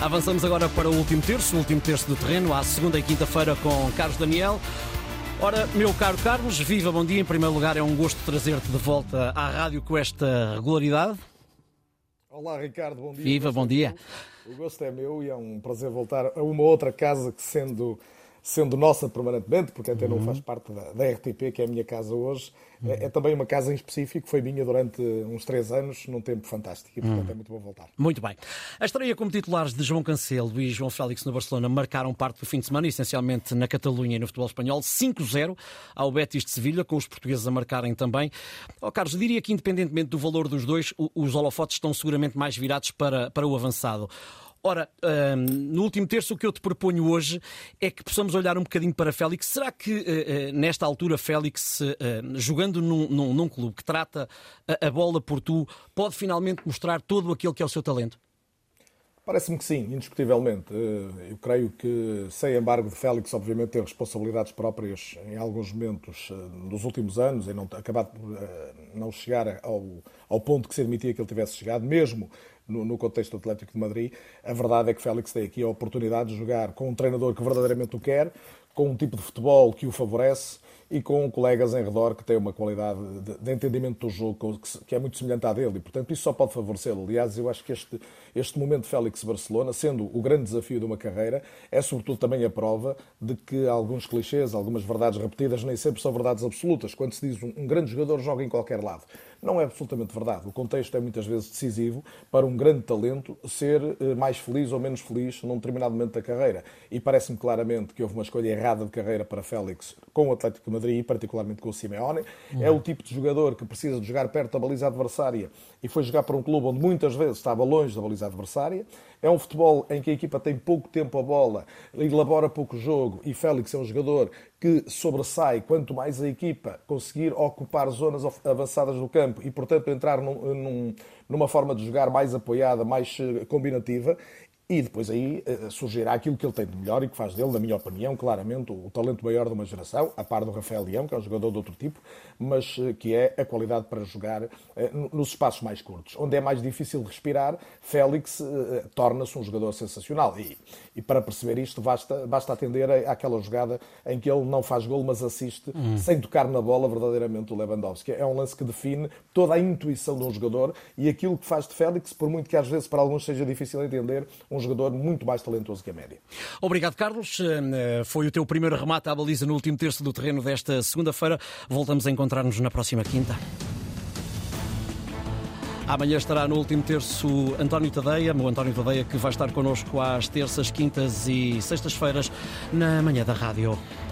Avançamos agora para o último terço, o último terço do terreno, à segunda e quinta-feira com Carlos Daniel. Ora, meu caro Carlos, viva, bom dia. Em primeiro lugar, é um gosto trazer-te de volta à rádio com esta regularidade. Olá, Ricardo, bom dia. Viva, bom dia. O gosto é meu e é um prazer voltar a uma outra casa que, sendo sendo nossa permanentemente, porque até não faz parte da, da, RTP, que é a minha casa hoje, uhum. é, é, também uma casa em específico, foi minha durante uns três anos, num tempo fantástico, e portanto uhum. é muito bom voltar. Muito bem. A estreia como titulares de João Cancelo e João Félix no Barcelona marcaram parte do fim de semana, essencialmente na Catalunha e no futebol espanhol, 5-0 ao Betis de Sevilha, com os portugueses a marcarem também. Oh, Carlos, diria que independentemente do valor dos dois, os holofotes estão seguramente mais virados para, para o avançado. Ora, no último terço, o que eu te proponho hoje é que possamos olhar um bocadinho para Félix. Será que, uh, nesta altura, Félix, uh, jogando num, num, num, clube que trata a, a bola por tu, pode finalmente mostrar todo aquilo que é o seu talento? Parece-me que sim, indiscutivelmente. Eu creio que, sem embargo de Félix, obviamente, ter responsabilidades próprias em alguns momentos dos últimos anos, e não acabar por não chegar ao, ao ponto que se admitia que ele tivesse chegado, mesmo no, no, contexto do Atlético de Madrid, a verdade é que Félix tem aqui a oportunidade de jogar com um treinador que verdadeiramente o quer, com um tipo de futebol que o favorece e com colegas em redor que têm uma qualidade de, de entendimento do jogo que, que, é muito semelhante à dele e, portanto, isso só pode favorecê-lo. Aliás, eu acho que este, este momento de Félix Barcelona, sendo o grande desafio de uma carreira, é sobretudo também a prova de que alguns clichês, algumas verdades repetidas nem sempre são verdades absolutas. Quando se diz um, um grande jogador joga em qualquer lado, não é absolutamente verdade. O contexto é muitas vezes decisivo para um grande talento ser eh, mais feliz ou menos feliz num determinado momento da carreira. E parece-me claramente que houve uma escolha errada de carreira para Félix com o Atlético de Madrid e particularmente com o Simeone. Uhum. É o tipo de jogador que precisa de jogar perto da baliza adversária e foi jogar para um clube onde muitas vezes estava longe da baliza adversária. É um futebol em que a equipa tem pouco tempo a bola, elabora pouco jogo e Félix é um jogador que sobressai quanto mais a equipa conseguir ocupar zonas avançadas do campo e, portanto, entrar num, num, numa forma de jogar mais apoiada, mais eh, combinativa. E depois aí uh, surgirá aquilo que ele tem de melhor e que faz dele, na minha opinião, claramente o, talento maior de uma geração, a par do Rafael Leão, que é um jogador de outro tipo, mas uh, que é a qualidade para jogar uh, nos espaços mais curtos. Onde é mais difícil respirar, Félix torna-se um jogador sensacional. E, e, para perceber isto, basta, basta atender àquela jogada em que ele não faz gol, mas assiste, hum. sem tocar na bola, verdadeiramente o Lewandowski. É um lance que define toda a intuição de um jogador e aquilo que faz de Félix, por muito que às vezes para alguns seja difícil entender, um um jogador muito mais talentoso que a média. Obrigado, Carlos. Eh, foi o teu primeiro remate à baliza no último terço do terreno desta segunda-feira. Voltamos a encontrar-nos na próxima quinta. Amanhã estará no último terço António Tadeia, o António Tadeia que vai estar connosco às terças, quintas e sextas-feiras na manhã da rádio.